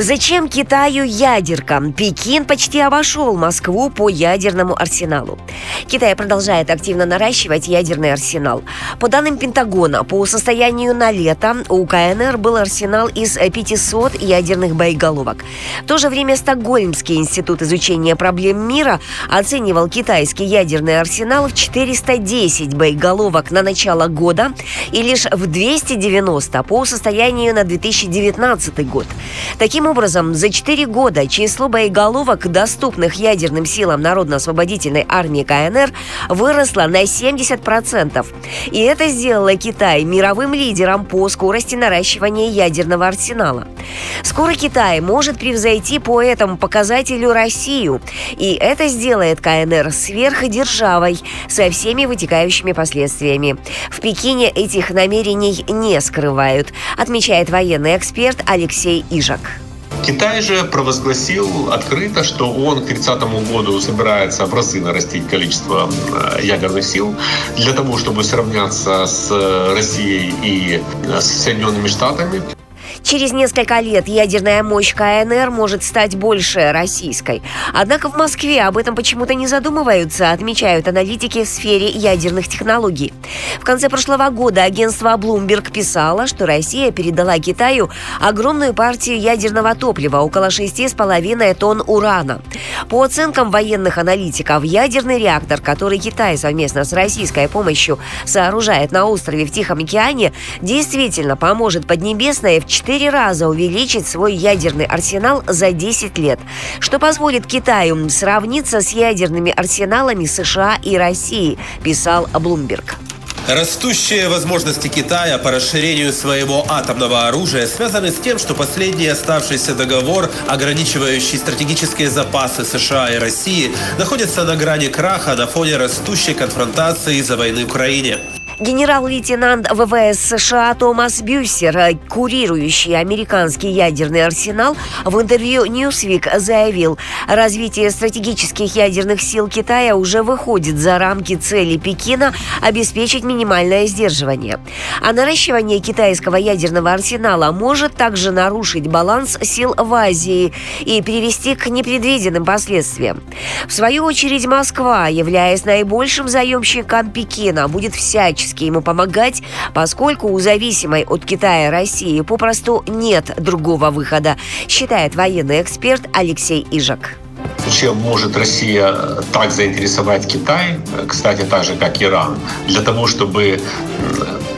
Зачем Китаю ядерка? Пекин почти обошел Москву по ядерному арсеналу. Китай продолжает активно наращивать ядерный арсенал. По данным Пентагона, по состоянию на лето у КНР был арсенал из 500 ядерных боеголовок. В то же время Стокгольмский институт изучения проблем мира оценивал китайский ядерный арсенал в 410 боеголовок на начало года и лишь в 290 по состоянию на 2019 год. Таким образом, за 4 года число боеголовок, доступных ядерным силам Народно-освободительной армии КНР, выросло на 70%. И это сделало Китай мировым лидером по скорости наращивания ядерного арсенала. Скоро Китай может превзойти по этому показателю Россию, и это сделает КНР сверхдержавой со всеми вытекающими последствиями. В Пекине этих намерений не скрывают, отмечает военный эксперт Алексей Ижак. Китай же провозгласил открыто, что он к 30 году собирается в разы нарастить количество э, ядерных сил для того, чтобы сравняться с Россией и э, с Соединенными Штатами. Через несколько лет ядерная мощь КНР может стать больше российской. Однако в Москве об этом почему-то не задумываются, отмечают аналитики в сфере ядерных технологий. В конце прошлого года агентство Bloomberg писало, что Россия передала Китаю огромную партию ядерного топлива, около 6,5 тонн урана. По оценкам военных аналитиков, ядерный реактор, который Китай совместно с российской помощью сооружает на острове в Тихом океане, действительно поможет Поднебесной в 4 раза увеличить свой ядерный арсенал за 10 лет, что позволит Китаю сравниться с ядерными арсеналами США и России, писал Блумберг. Растущие возможности Китая по расширению своего атомного оружия связаны с тем, что последний оставшийся договор, ограничивающий стратегические запасы США и России, находится на грани краха на фоне растущей конфронтации из-за войны в Украине. Генерал-лейтенант ВВС США Томас Бюссер, курирующий американский ядерный арсенал, в интервью Newsweek заявил, развитие стратегических ядерных сил Китая уже выходит за рамки цели Пекина обеспечить минимальное сдерживание. А наращивание китайского ядерного арсенала может также нарушить баланс сил в Азии и привести к непредвиденным последствиям. В свою очередь Москва, являясь наибольшим заемщиком Пекина, будет всячески всячески ему помогать, поскольку у зависимой от Китая России попросту нет другого выхода, считает военный эксперт Алексей Ижак чем может Россия так заинтересовать Китай, кстати, так же, как Иран, для того, чтобы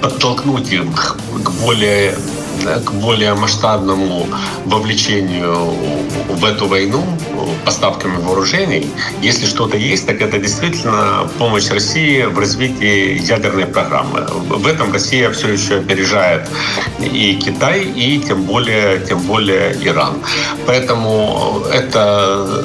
подтолкнуть их к более к более масштабному вовлечению в эту войну поставками вооружений. Если что-то есть, так это действительно помощь России в развитии ядерной программы. В этом Россия все еще опережает и Китай, и тем более, тем более Иран. Поэтому это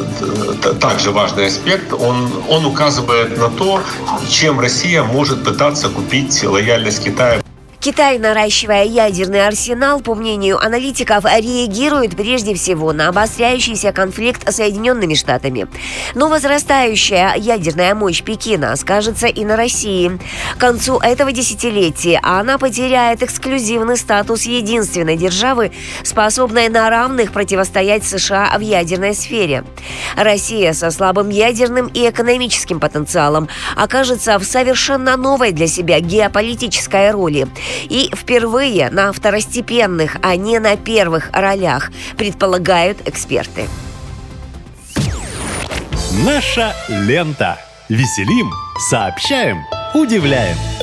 также важный аспект. Он, он указывает на то, чем Россия может пытаться купить лояльность Китая. Китай, наращивая ядерный арсенал, по мнению аналитиков, реагирует прежде всего на обостряющийся конфликт с Соединенными Штатами. Но возрастающая ядерная мощь Пекина скажется и на России. К концу этого десятилетия она потеряет эксклюзивный статус единственной державы, способной на равных противостоять США в ядерной сфере. Россия со слабым ядерным и экономическим потенциалом окажется в совершенно новой для себя геополитической роли – и впервые на второстепенных, а не на первых ролях, предполагают эксперты. Наша лента. Веселим, сообщаем, удивляем.